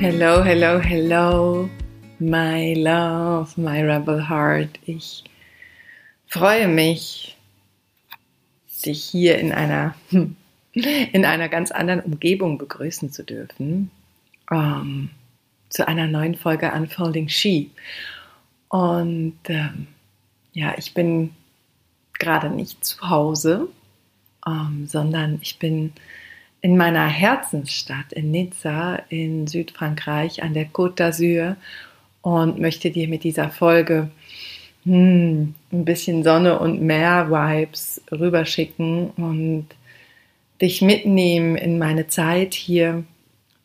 Hello, hello, hello, my love, my rebel heart. Ich freue mich, dich hier in einer, in einer ganz anderen Umgebung begrüßen zu dürfen. Um, ähm, zu einer neuen Folge Unfolding She. Und ähm, ja, ich bin gerade nicht zu Hause, ähm, sondern ich bin in meiner Herzensstadt in Nizza in Südfrankreich an der Côte d'Azur und möchte dir mit dieser Folge hm, ein bisschen Sonne und Meer-Vibes rüberschicken und dich mitnehmen in meine Zeit hier,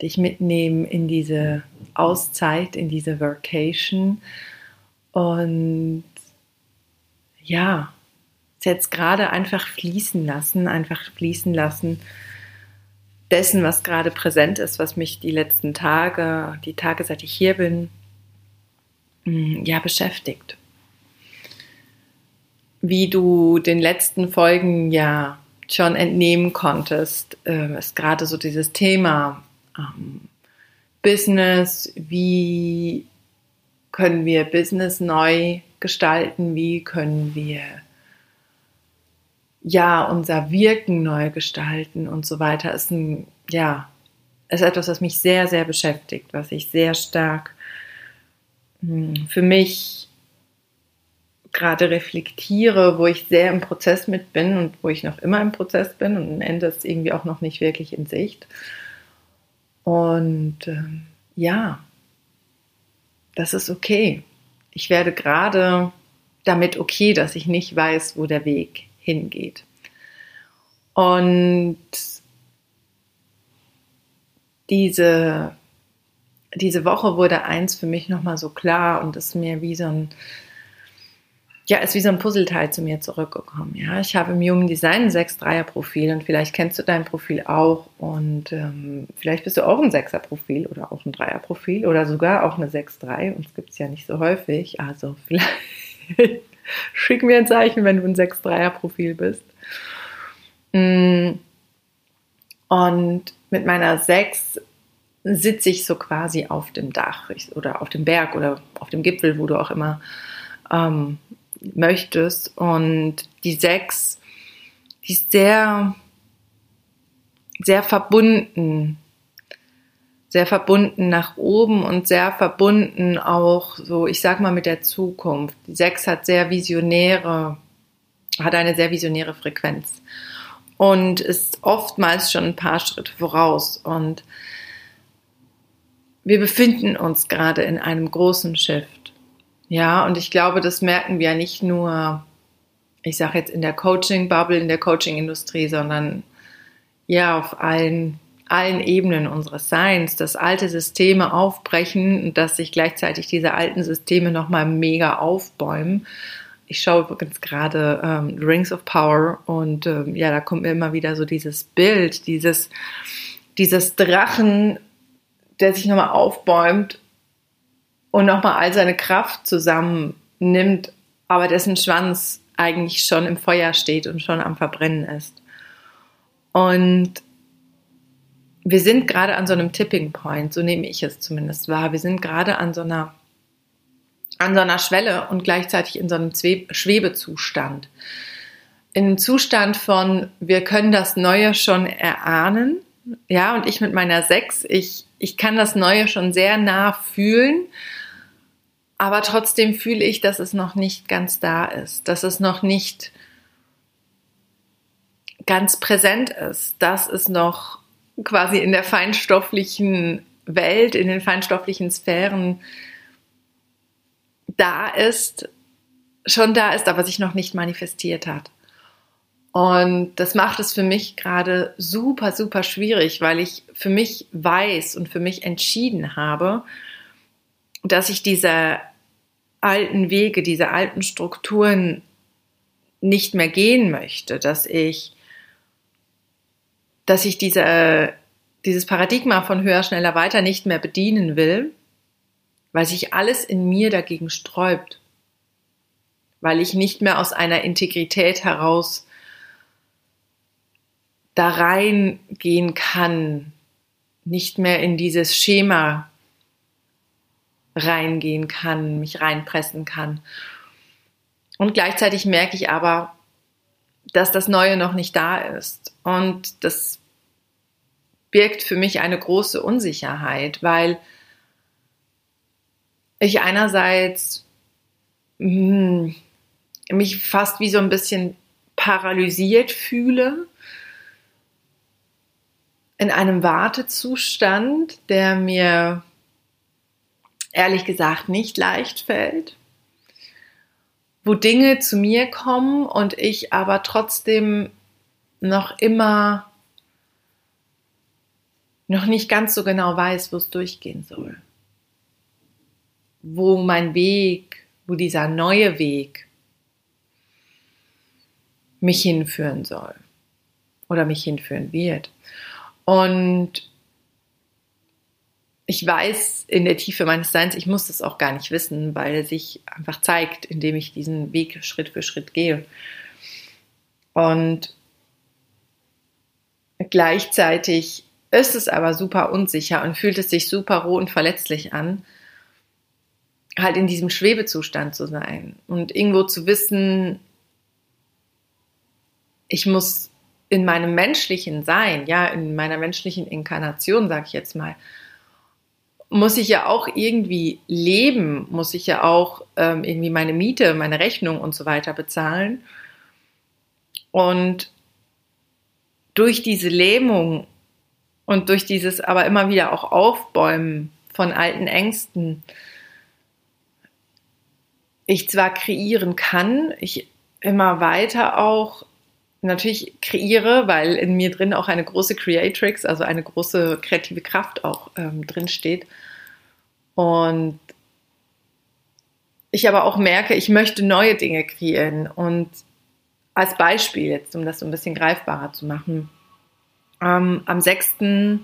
dich mitnehmen in diese Auszeit, in diese Vacation und ja, jetzt gerade einfach fließen lassen, einfach fließen lassen dessen, was gerade präsent ist, was mich die letzten Tage, die Tage, seit ich hier bin, mm, ja, beschäftigt. Wie du den letzten Folgen ja schon entnehmen konntest, äh, ist gerade so dieses Thema ähm, Business, wie können wir Business neu gestalten, wie können wir ja, unser Wirken neu gestalten und so weiter ist ein, ja, ist etwas, was mich sehr, sehr beschäftigt, was ich sehr stark hm, für mich gerade reflektiere, wo ich sehr im Prozess mit bin und wo ich noch immer im Prozess bin und am Ende ist irgendwie auch noch nicht wirklich in Sicht. Und ähm, ja, das ist okay. Ich werde gerade damit okay, dass ich nicht weiß, wo der Weg hingeht. Und diese, diese Woche wurde eins für mich nochmal so klar und ist mir wie so ein, ja, ist wie so ein Puzzleteil zu mir zurückgekommen. Ja, ich habe im Human Design ein 6-3er-Profil und vielleicht kennst du dein Profil auch und ähm, vielleicht bist du auch ein 6er-Profil oder auch ein 3er-Profil oder sogar auch eine 6-3. Uns gibt es ja nicht so häufig, also vielleicht Schick mir ein Zeichen, wenn du ein 6-3er-Profil bist. Mm. Und mit meiner 6 sitze ich so quasi auf dem Dach oder auf dem Berg oder auf dem Gipfel, wo du auch immer ähm, möchtest. Und die 6, die ist sehr, sehr verbunden sehr verbunden nach oben und sehr verbunden auch so, ich sag mal, mit der Zukunft. Die Sechs hat sehr visionäre, hat eine sehr visionäre Frequenz und ist oftmals schon ein paar Schritte voraus. Und wir befinden uns gerade in einem großen Shift. Ja, und ich glaube, das merken wir nicht nur, ich sage jetzt in der Coaching-Bubble, in der Coaching-Industrie, sondern ja auf allen allen Ebenen unseres Seins, dass alte Systeme aufbrechen und dass sich gleichzeitig diese alten Systeme nochmal mega aufbäumen. Ich schaue übrigens gerade ähm, Rings of Power und ähm, ja, da kommt mir immer wieder so dieses Bild, dieses, dieses Drachen, der sich nochmal aufbäumt und nochmal all seine Kraft zusammennimmt, aber dessen Schwanz eigentlich schon im Feuer steht und schon am Verbrennen ist. Und wir sind gerade an so einem Tipping Point, so nehme ich es zumindest wahr. Wir sind gerade an so einer, an so einer Schwelle und gleichzeitig in so einem Schwebezustand. In einem Zustand von, wir können das Neue schon erahnen. Ja, und ich mit meiner Sechs, ich, ich kann das Neue schon sehr nah fühlen. Aber trotzdem fühle ich, dass es noch nicht ganz da ist, dass es noch nicht ganz präsent ist, dass es noch quasi in der feinstofflichen Welt, in den feinstofflichen Sphären da ist, schon da ist, aber sich noch nicht manifestiert hat. Und das macht es für mich gerade super, super schwierig, weil ich für mich weiß und für mich entschieden habe, dass ich diese alten Wege, diese alten Strukturen nicht mehr gehen möchte, dass ich dass ich diese, dieses Paradigma von höher, schneller, weiter nicht mehr bedienen will, weil sich alles in mir dagegen sträubt, weil ich nicht mehr aus einer Integrität heraus da reingehen kann, nicht mehr in dieses Schema reingehen kann, mich reinpressen kann. Und gleichzeitig merke ich aber, dass das Neue noch nicht da ist. Und das birgt für mich eine große Unsicherheit, weil ich einerseits mh, hm, mich fast wie so ein bisschen paralysiert fühle in einem Wartezustand, der mir ehrlich gesagt nicht leicht fällt, wo Dinge zu mir kommen und ich aber trotzdem noch immer noch nicht ganz so genau weiß, wo es durchgehen soll. Wo mein Weg, wo dieser neue Weg mich hinführen soll oder mich hinführen wird. Und ich weiß in der Tiefe meines Seins, ich muss das auch gar nicht wissen, weil es sich einfach zeigt, indem ich diesen Weg Schritt für Schritt gehe. Und gleichzeitig ist es aber super unsicher und fühlt es sich super roh und verletzlich an, halt in diesem Schwebezustand zu sein und irgendwo zu wissen, ich muss in meinem menschlichen Sein, ja, in meiner menschlichen Inkarnation, sage ich jetzt mal, muss ich ja auch irgendwie leben, muss ich ja auch ähm, irgendwie meine Miete, meine Rechnung und so weiter bezahlen. Und durch diese Lähmung und durch dieses aber immer wieder auch Aufbäumen von alten Ängsten, ich zwar kreieren kann, ich immer weiter auch natürlich kreiere, weil in mir drin auch eine große Creatrix, also eine große kreative Kraft auch ähm, drin steht. Und ich aber auch merke, ich möchte neue Dinge kreieren. Und als Beispiel jetzt, um das so ein bisschen greifbarer zu machen, ähm, am 6.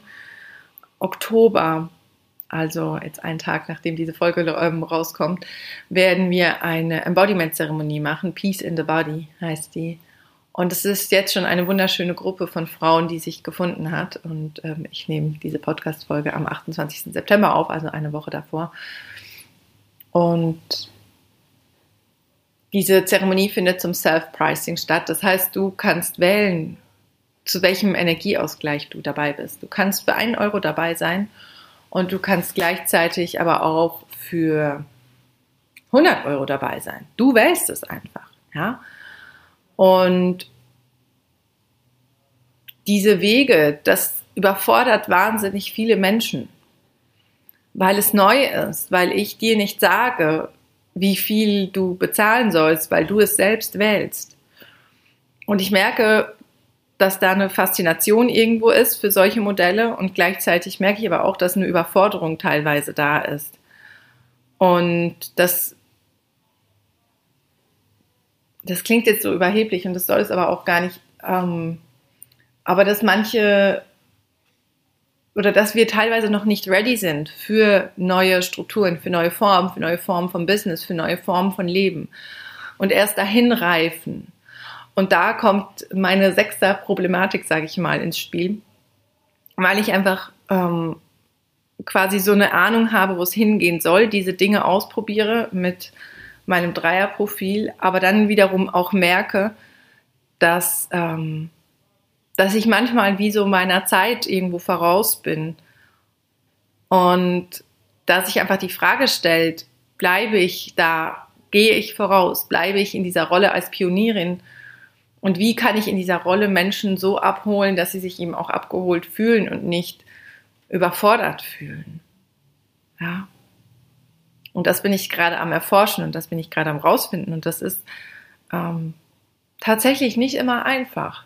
Oktober, also jetzt einen Tag nachdem diese Folge ähm, rauskommt, werden wir eine Embodiment-Zeremonie machen. Peace in the Body heißt die. Und es ist jetzt schon eine wunderschöne Gruppe von Frauen, die sich gefunden hat. Und ähm, ich nehme diese Podcast-Folge am 28. September auf, also eine Woche davor. Und diese Zeremonie findet zum Self-Pricing statt. Das heißt, du kannst wählen, zu welchem Energieausgleich du dabei bist. Du kannst für einen Euro dabei sein und du kannst gleichzeitig aber auch für 100 Euro dabei sein. Du wählst es einfach, ja. Und diese Wege, das überfordert wahnsinnig viele Menschen, weil es neu ist, weil ich dir nicht sage, wie viel du bezahlen sollst, weil du es selbst wählst. Und ich merke, dass da eine Faszination irgendwo ist für solche Modelle und gleichzeitig merke ich aber auch, dass eine Überforderung teilweise da ist. Und das das klingt jetzt so überheblich und das soll es aber auch gar nicht. Ähm, aber dass manche oder dass wir teilweise noch nicht ready sind für neue Strukturen, für neue Formen, für neue Formen von Business, für neue Formen von Leben und erst dahin reifen. Und da kommt meine sechste Problematik, sage ich mal, ins Spiel, weil ich einfach ähm, quasi so eine Ahnung habe, wo es hingehen soll, diese Dinge ausprobiere mit meinem Dreierprofil, aber dann wiederum auch merke, dass, ähm, dass ich manchmal wie so meiner Zeit irgendwo voraus bin und dass sich einfach die Frage stellt, bleibe ich da, gehe ich voraus, bleibe ich in dieser Rolle als Pionierin und wie kann ich in dieser Rolle Menschen so abholen, dass sie sich eben auch abgeholt fühlen und nicht überfordert fühlen. Ja. Und das bin ich gerade am Erforschen und das bin ich gerade am Rausfinden. Und das ist ähm, tatsächlich nicht immer einfach.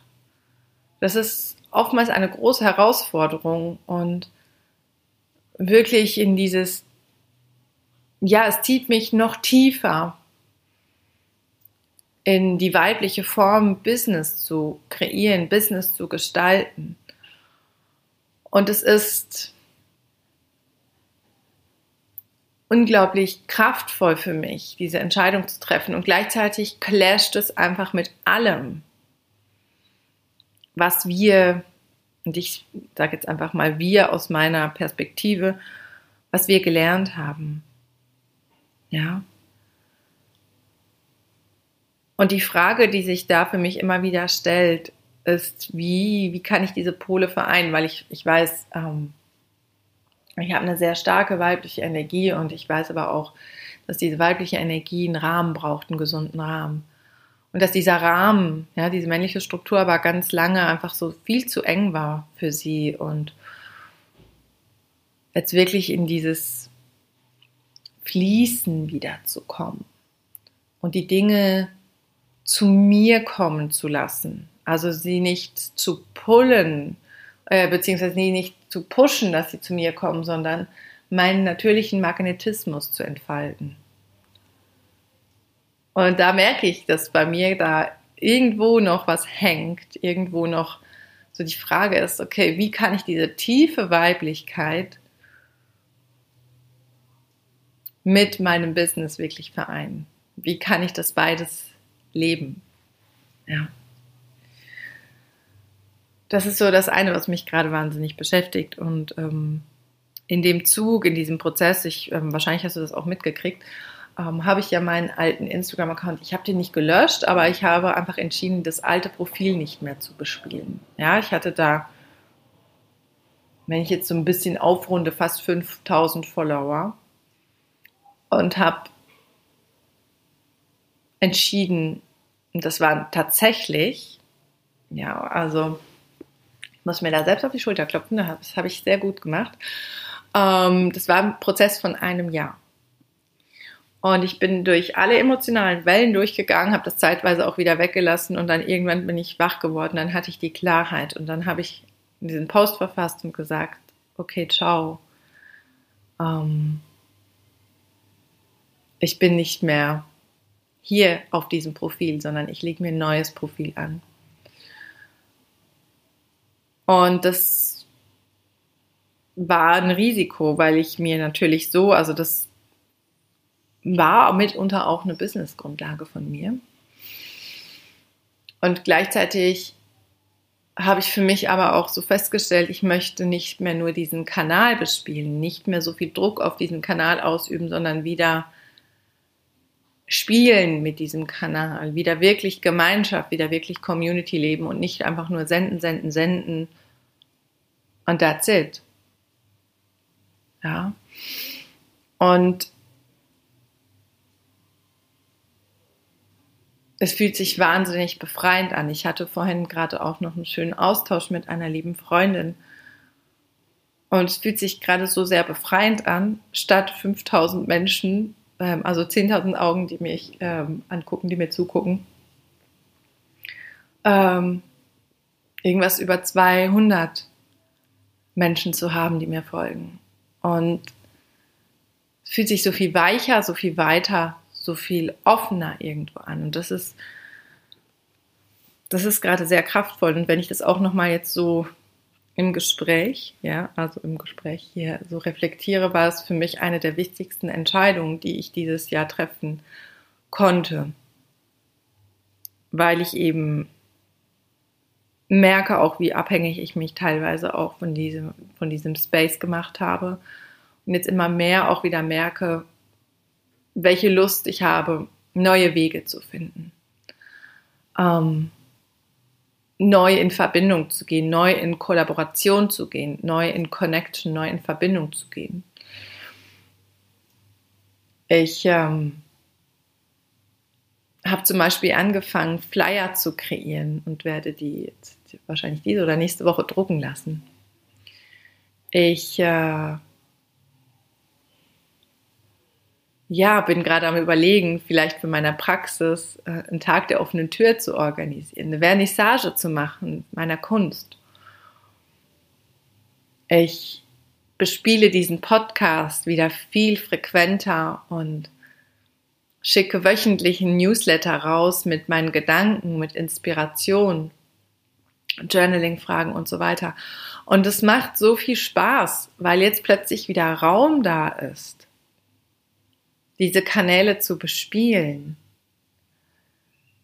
Das ist oftmals eine große Herausforderung und wirklich in dieses, ja, es zieht mich noch tiefer in die weibliche Form Business zu kreieren, Business zu gestalten. Und es ist unglaublich kraftvoll für mich, diese Entscheidung zu treffen. Und gleichzeitig clasht es einfach mit allem, was wir, und ich sage jetzt einfach mal wir aus meiner Perspektive, was wir gelernt haben. Ja. Und die Frage, die sich da für mich immer wieder stellt, ist, wie, wie kann ich diese Pole vereinen? Weil ich, ich weiß, ähm, ich habe eine sehr starke weibliche Energie und ich weiß aber auch, dass diese weibliche Energie einen Rahmen braucht, einen gesunden Rahmen. Und dass dieser Rahmen, ja, diese männliche Struktur aber ganz lange einfach so viel zu eng war für sie und jetzt wirklich in dieses Fließen wiederzukommen und die Dinge zu mir kommen zu lassen. Also sie nicht zu pullen, äh, beziehungsweise nicht zu pushen, dass sie zu mir kommen, sondern meinen natürlichen Magnetismus zu entfalten. Und da merke ich, dass bei mir da irgendwo noch was hängt, irgendwo noch so die Frage ist, okay, wie kann ich diese tiefe Weiblichkeit mit meinem Business wirklich vereinen? Wie kann ich das beides leben? Ja. Das ist so das eine, was mich gerade wahnsinnig beschäftigt. Und ähm, in dem Zug, in diesem Prozess, ich, ähm, wahrscheinlich hast du das auch mitgekriegt, ähm, habe ich ja meinen alten Instagram-Account, ich habe den nicht gelöscht, aber ich habe einfach entschieden, das alte Profil nicht mehr zu bespielen. Ja, ich hatte da, wenn ich jetzt so ein bisschen aufrunde, fast 5000 Follower und habe entschieden, und das war tatsächlich, ja, also muss mir da selbst auf die Schulter klopfen, das habe ich sehr gut gemacht. Ähm, das war ein Prozess von einem Jahr. Und ich bin durch alle emotionalen Wellen durchgegangen, habe das zeitweise auch wieder weggelassen und dann irgendwann bin ich wach geworden. Dann hatte ich die Klarheit und dann habe ich diesen Post verfasst und gesagt, okay, ciao. Ähm, ich bin nicht mehr hier auf diesem Profil, sondern ich lege mir ein neues Profil an. Und das war ein Risiko, weil ich mir natürlich so, also das war mitunter auch eine Businessgrundlage von mir. Und gleichzeitig habe ich für mich aber auch so festgestellt, ich möchte nicht mehr nur diesen Kanal bespielen, nicht mehr so viel Druck auf diesen Kanal ausüben, sondern wieder spielen mit diesem Kanal, wieder wirklich Gemeinschaft, wieder wirklich Community leben und nicht einfach nur senden, senden, senden und that's it. Ja. Und es fühlt sich wahnsinnig befreiend an. Ich hatte vorhin gerade auch noch einen schönen Austausch mit einer lieben Freundin. Und es fühlt sich gerade so sehr befreiend an, statt 5000 Menschen, also 10.000 Augen, die mich ähm, angucken, die mir zugucken, ähm, irgendwas über 200 Menschen zu haben, die mir folgen. Und es fühlt sich so viel weicher, so viel weiter so viel offener irgendwo an. Und das ist, das ist gerade sehr kraftvoll. Und wenn ich das auch nochmal jetzt so im Gespräch, ja, also im Gespräch hier so reflektiere, war es für mich eine der wichtigsten Entscheidungen, die ich dieses Jahr treffen konnte. Weil ich eben merke auch, wie abhängig ich mich teilweise auch von diesem, von diesem Space gemacht habe. Und jetzt immer mehr auch wieder merke, welche Lust ich habe, neue Wege zu finden. Ähm, neu in Verbindung zu gehen, neu in Kollaboration zu gehen, neu in Connection, neu in Verbindung zu gehen. Ich ähm, habe zum Beispiel angefangen, Flyer zu kreieren und werde die jetzt wahrscheinlich diese oder nächste Woche drucken lassen. Ich äh, ja, bin gerade am Überlegen, vielleicht für meine Praxis äh, einen Tag der offenen Tür zu organisieren, eine Vernissage zu machen meiner Kunst. Ich bespiele diesen Podcast wieder viel frequenter und schicke wöchentlich einen Newsletter raus mit meinen Gedanken, mit Inspiration, Journaling-Fragen und so weiter. Und es macht so viel Spaß, weil jetzt plötzlich wieder Raum da ist diese Kanäle zu bespielen,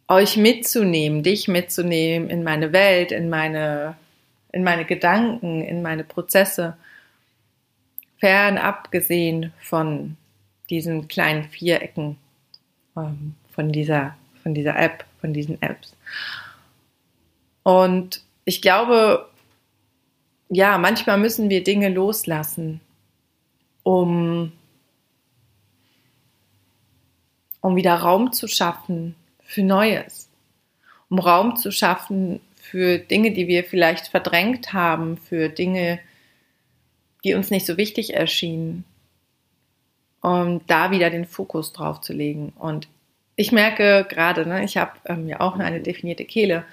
euch mitzunehmen, dich mitzunehmen in meine Welt, in meine, in meine Gedanken, in meine Prozesse, fern abgesehen von diesen kleinen Vierecken ähm, von, dieser, von dieser App, von diesen Apps. Und ich glaube, ja, manchmal müssen wir Dinge loslassen, um, um wieder Raum zu schaffen für Neues, um Raum zu schaffen für Dinge, die wir vielleicht verdrängt haben, für Dinge, die uns nicht so wichtig erschienen, um da wieder den Fokus drauf zu legen. Und ich merke gerade, ne, ich habe ähm, ja auch eine definierte Kehle,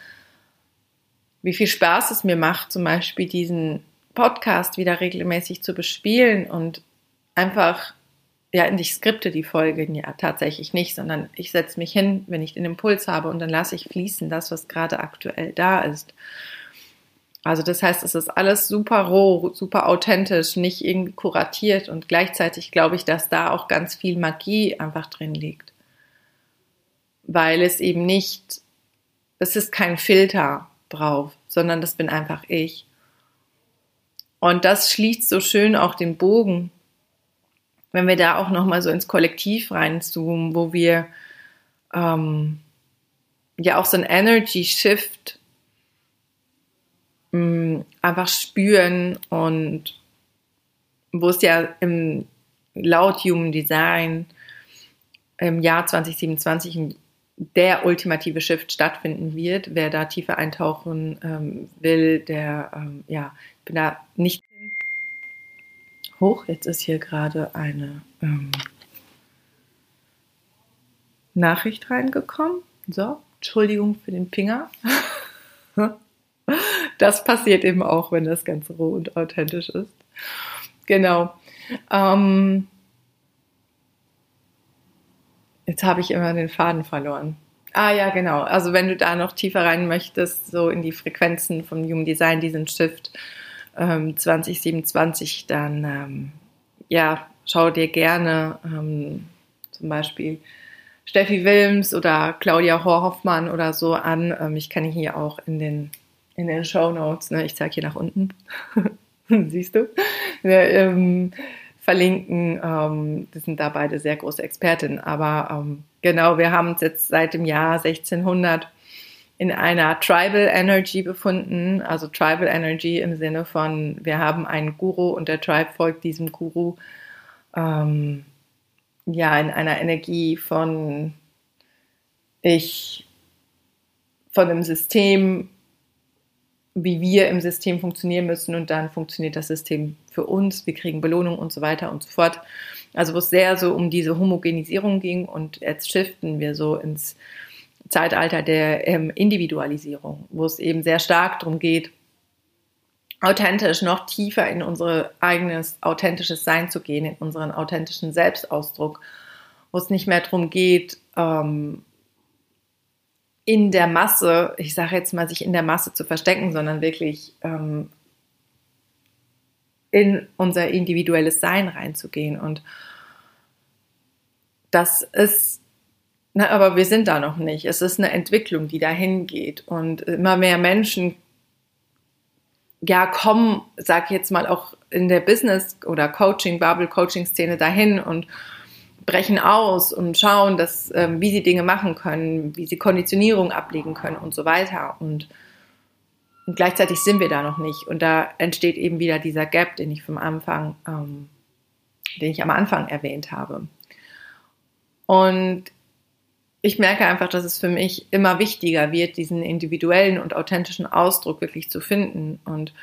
wie viel Spaß es mir macht, zum Beispiel diesen Podcast wieder regelmäßig zu bespielen und einfach, ja, ich skripte die Folgen ja tatsächlich nicht, sondern ich setze mich hin, wenn ich den Impuls habe und dann lasse ich fließen, das, was gerade aktuell da ist. Also das heißt, es ist alles super roh, super authentisch, nicht irgendwie kuratiert und gleichzeitig glaube ich, dass da auch ganz viel Magie einfach drin liegt. Weil es eben nicht, es ist kein Filter drauf, sondern das bin einfach ich. Und das schließt so schön auch den Bogen, wenn wir da auch nochmal so ins Kollektiv reinzoomen, wo wir ähm, ja auch so ein Energy Shift mh, einfach spüren und wo es ja im laut Human Design im Jahr 2027 der ultimative Shift stattfinden wird. Wer da tiefer eintauchen ähm, will, der, ähm, ja, ich bin da nicht hoch. Jetzt ist hier gerade eine ähm, Nachricht reingekommen. So, Entschuldigung für den Finger. das passiert eben auch, wenn das ganz roh und authentisch ist. Genau. Ähm, jetzt habe ich immer den Faden verloren. Ah ja, genau. Also wenn du da noch tiefer rein möchtest, so in die Frequenzen vom Human Design, diesen Shift ähm, 2027, dann ähm, ja, schau dir gerne ähm, zum Beispiel Steffi Wilms oder Claudia Hoffmann oder so an. Ähm, ich kann hier auch in den in den Show Notes, ne, ich zeige hier nach unten, siehst du, ja, ähm, verlinken. Ähm, das sind da beide sehr große Expertinnen. Aber genau, wir haben uns jetzt seit dem Jahr 1600 in einer Tribal Energy befunden. Also Tribal Energy im Sinne von, wir haben einen Guru und der Tribe folgt diesem Guru. Ähm, ja, in einer Energie von ich, von einem System, wie wir im System funktionieren müssen und dann funktioniert das System für uns, wir kriegen Belohnung und so weiter und so fort. Also wo es sehr so um diese Homogenisierung ging und jetzt shiften wir so ins Zeitalter der ähm, Individualisierung, wo es eben sehr stark darum geht, authentisch noch tiefer in unser eigenes authentisches Sein zu gehen, in unseren authentischen Selbstausdruck, wo es nicht mehr darum geht, ähm, in der Masse, ich sage jetzt mal, sich in der Masse zu verstecken, sondern wirklich ähm, in unser individuelles Sein reinzugehen. Und das ist, na, aber wir sind da noch nicht. Es ist eine Entwicklung, die dahin geht. Und immer mehr Menschen, ja, kommen, sag ich jetzt mal, auch in der Business- oder Coaching, Bubble-Coaching-Szene dahin und brechen aus und schauen, dass, ähm, wie sie Dinge machen können, wie sie Konditionierung ablegen können und so weiter. Und, und gleichzeitig sind wir da noch nicht. Und da entsteht eben wieder dieser Gap, den ich vom Anfang, ähm, den ich am Anfang erwähnt habe. Und ich merke einfach, dass es für mich immer wichtiger wird, diesen individuellen und authentischen Ausdruck wirklich zu finden. Und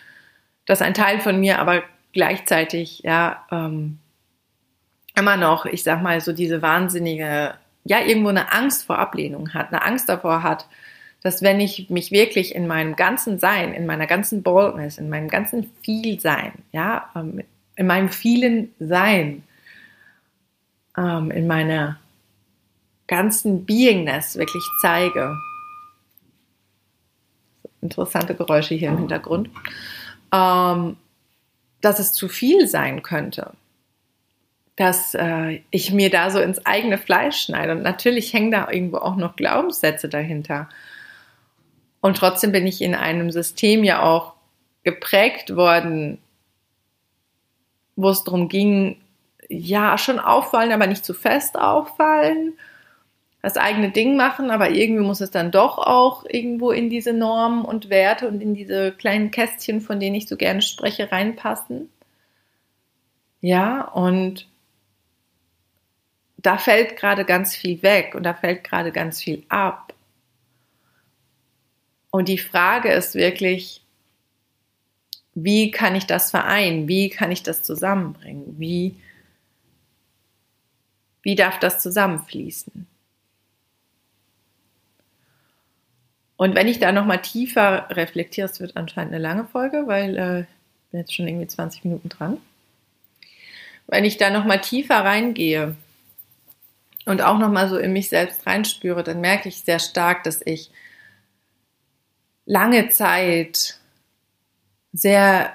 dass ein Teil von mir aber gleichzeitig ja ähm, immer noch, ich sag mal, so diese wahnsinnige, ja, irgendwo eine Angst vor Ablehnung hat, eine Angst davor hat, dass wenn ich mich wirklich in meinem ganzen Sein, in meiner ganzen Boldness, in meinem ganzen Vielsein, ja, ähm, in meinem vielen Sein, ähm, in meiner ganzen Beingness wirklich zeige. Interessante Geräusche hier im Hintergrund. Ähm, dass es zu viel sein könnte dass äh, ich mir da so ins eigene Fleisch schneide. Und natürlich hängen da irgendwo auch noch Glaubenssätze dahinter. Und trotzdem bin ich in einem System ja auch geprägt worden, wo es darum ging, ja schon auffallen, aber nicht zu fest auffallen. Das eigene Ding machen, aber irgendwie muss es dann doch auch irgendwo in diese Normen und Werte und in diese kleinen Kästchen, von denen ich so gerne spreche, reinpassen. Ja, und da fällt gerade ganz viel weg und da fällt gerade ganz viel ab. Und die Frage ist wirklich, wie kann ich das vereinen? Wie kann ich das zusammenbringen? Wie, wie darf das zusammenfließen? Und wenn ich da nochmal tiefer reflektiere, es wird anscheinend eine lange Folge, weil äh, ich bin jetzt schon irgendwie 20 Minuten dran. Wenn ich da nochmal tiefer reingehe und auch nochmal so in mich selbst reinspüre, dann merke ich sehr stark, dass ich lange Zeit sehr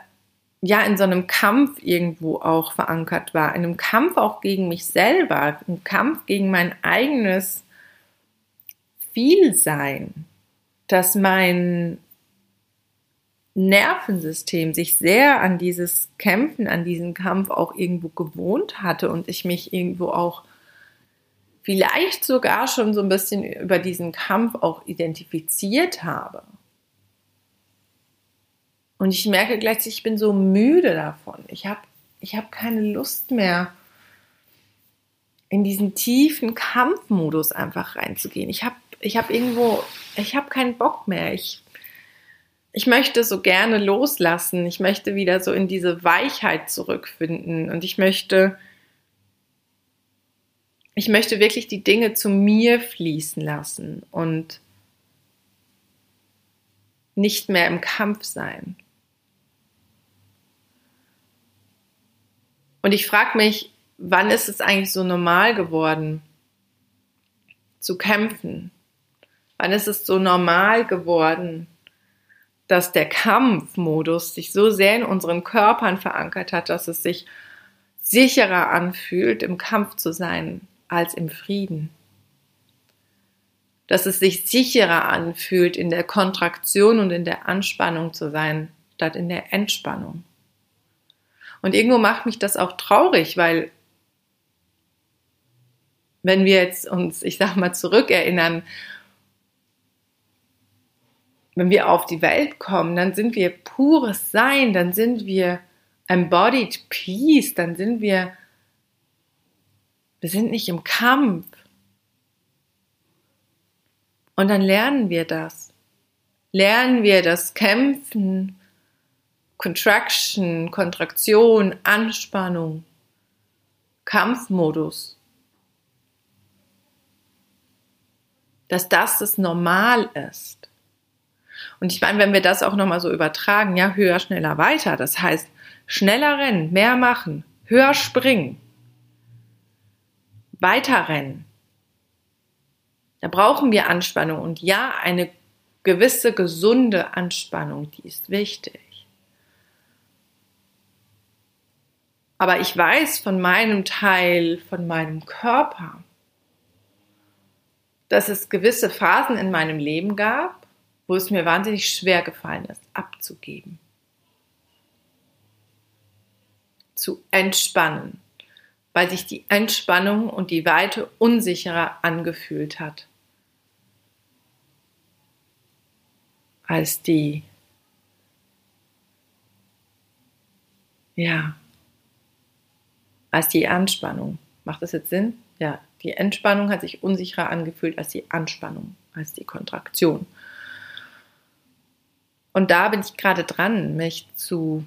ja in so einem Kampf irgendwo auch verankert war, in einem Kampf auch gegen mich selber, im Kampf gegen mein eigenes Vielsein, dass mein Nervensystem sich sehr an dieses Kämpfen, an diesen Kampf auch irgendwo gewohnt hatte und ich mich irgendwo auch vielleicht sogar schon so ein bisschen über diesen Kampf auch identifiziert habe. Und ich merke gleichzeitig, ich bin so müde davon. Ich habe ich hab keine Lust mehr, in diesen tiefen Kampfmodus einfach reinzugehen. Ich habe ich hab irgendwo, ich habe keinen Bock mehr. Ich, ich möchte so gerne loslassen. Ich möchte wieder so in diese Weichheit zurückfinden. Und ich möchte, ich möchte wirklich die Dinge zu mir fließen lassen und nicht mehr im Kampf sein. Und ich frage mich, wann ist es eigentlich so normal geworden, zu kämpfen? Wann ist es so normal geworden, dass der Kampfmodus sich so sehr in unseren Körpern verankert hat, dass es sich sicherer anfühlt, im Kampf zu sein, als im Frieden? Dass es sich sicherer anfühlt, in der Kontraktion und in der Anspannung zu sein, statt in der Entspannung. Und irgendwo macht mich das auch traurig, weil wenn wir jetzt uns, ich sag mal, zurückerinnern, wenn wir auf die Welt kommen, dann sind wir pures Sein, dann sind wir embodied peace, dann sind wir, wir sind nicht im Kampf. Und dann lernen wir das. Lernen wir das Kämpfen Contraction, Kontraktion, Anspannung, Kampfmodus. Dass das das Normal ist. Und ich meine, wenn wir das auch nochmal so übertragen, ja, höher, schneller, weiter. Das heißt, schneller rennen, mehr machen, höher springen, weiter rennen. Da brauchen wir Anspannung. Und ja, eine gewisse gesunde Anspannung, die ist wichtig. Aber ich weiß von meinem Teil, von meinem Körper, dass es gewisse Phasen in meinem Leben gab, wo es mir wahnsinnig schwer gefallen ist, abzugeben. Zu entspannen, weil sich die Entspannung und die Weite unsicherer angefühlt hat als die, ja, als die Anspannung. Macht das jetzt Sinn? Ja, die Entspannung hat sich unsicherer angefühlt als die Anspannung, als die Kontraktion. Und da bin ich gerade dran, mich zu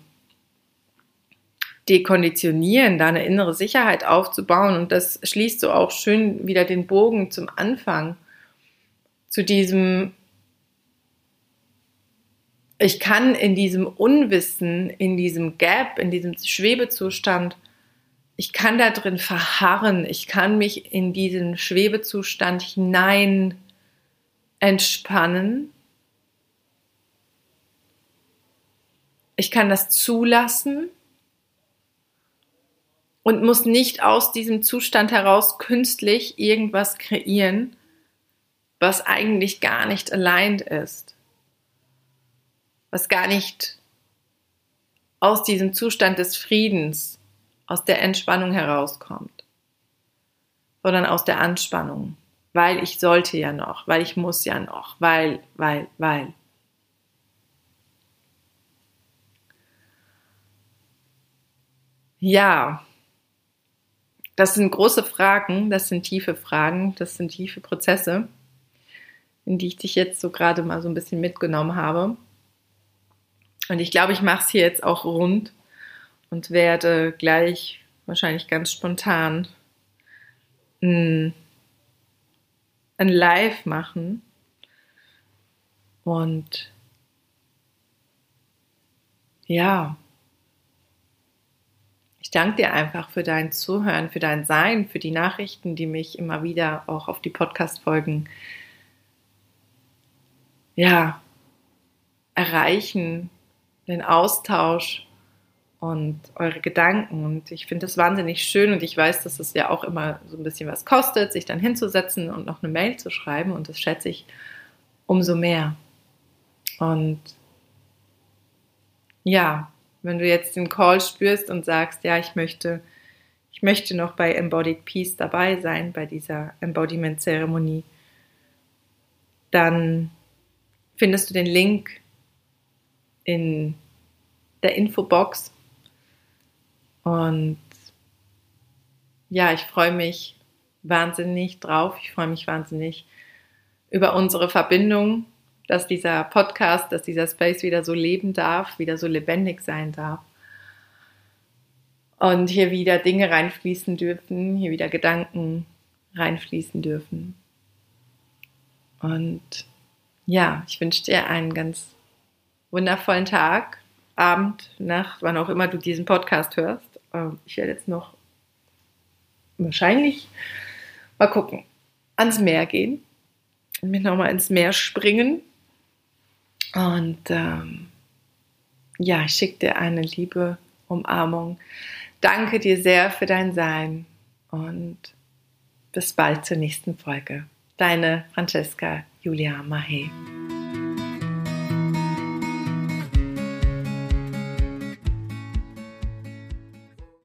dekonditionieren, da eine innere Sicherheit aufzubauen. Und das schließt so auch schön wieder den Bogen zum Anfang, zu diesem, ich kann in diesem Unwissen, in diesem Gap, in diesem Schwebezustand ich kann da drin verharren, ich kann mich in diesen Schwebezustand hinein entspannen. Ich kann das zulassen und muss nicht aus diesem Zustand heraus künstlich irgendwas kreieren, was eigentlich gar nicht aligned ist, was gar nicht aus diesem Zustand des Friedens aus der Entspannung herauskommt, sondern aus der Anspannung, weil ich sollte ja noch, weil ich muss ja noch, weil, weil, weil. Ja, das sind große Fragen, das sind tiefe Fragen, das sind tiefe Prozesse, in die ich dich jetzt so gerade mal so ein bisschen mitgenommen habe. Und ich glaube, ich mache es hier jetzt auch rund und werde gleich wahrscheinlich ganz spontan ein, ein Live machen. Und ja, ich danke dir einfach für dein Zuhören, für dein Sein, für die Nachrichten, die mich immer wieder auch auf die Podcast-Folgen ja, erreichen, den Austausch und eure Gedanken. Und ich finde das wahnsinnig schön und ich weiß, dass es ja auch immer so ein bisschen was kostet, sich dann hinzusetzen und noch eine Mail zu schreiben und das schätze ich umso mehr. Und ja, wenn du jetzt den Call spürst und sagst, ja, ich möchte, ich möchte noch bei Embodied Peace dabei sein, bei dieser Embodiment-Zeremonie, dann findest du den Link in der Infobox. Und ja, ich freue mich wahnsinnig drauf. Ich freue mich wahnsinnig über unsere Verbindung dass dieser Podcast, dass dieser Space wieder so leben darf, wieder so lebendig sein darf. Und hier wieder Dinge reinfließen dürfen, hier wieder Gedanken reinfließen dürfen. Und ja, ich wünsche dir einen ganz wundervollen Tag, Abend, Nacht, wann auch immer du diesen Podcast hörst. Ähm, ich werde jetzt noch wahrscheinlich mal gucken, ans Meer gehen und mich nochmal ins Meer springen und ähm, ja, ich schicke dir eine liebe Umarmung. Danke dir sehr für dein Sein und bis bald zur nächsten Folge. Deine Francesca Julia Mahe.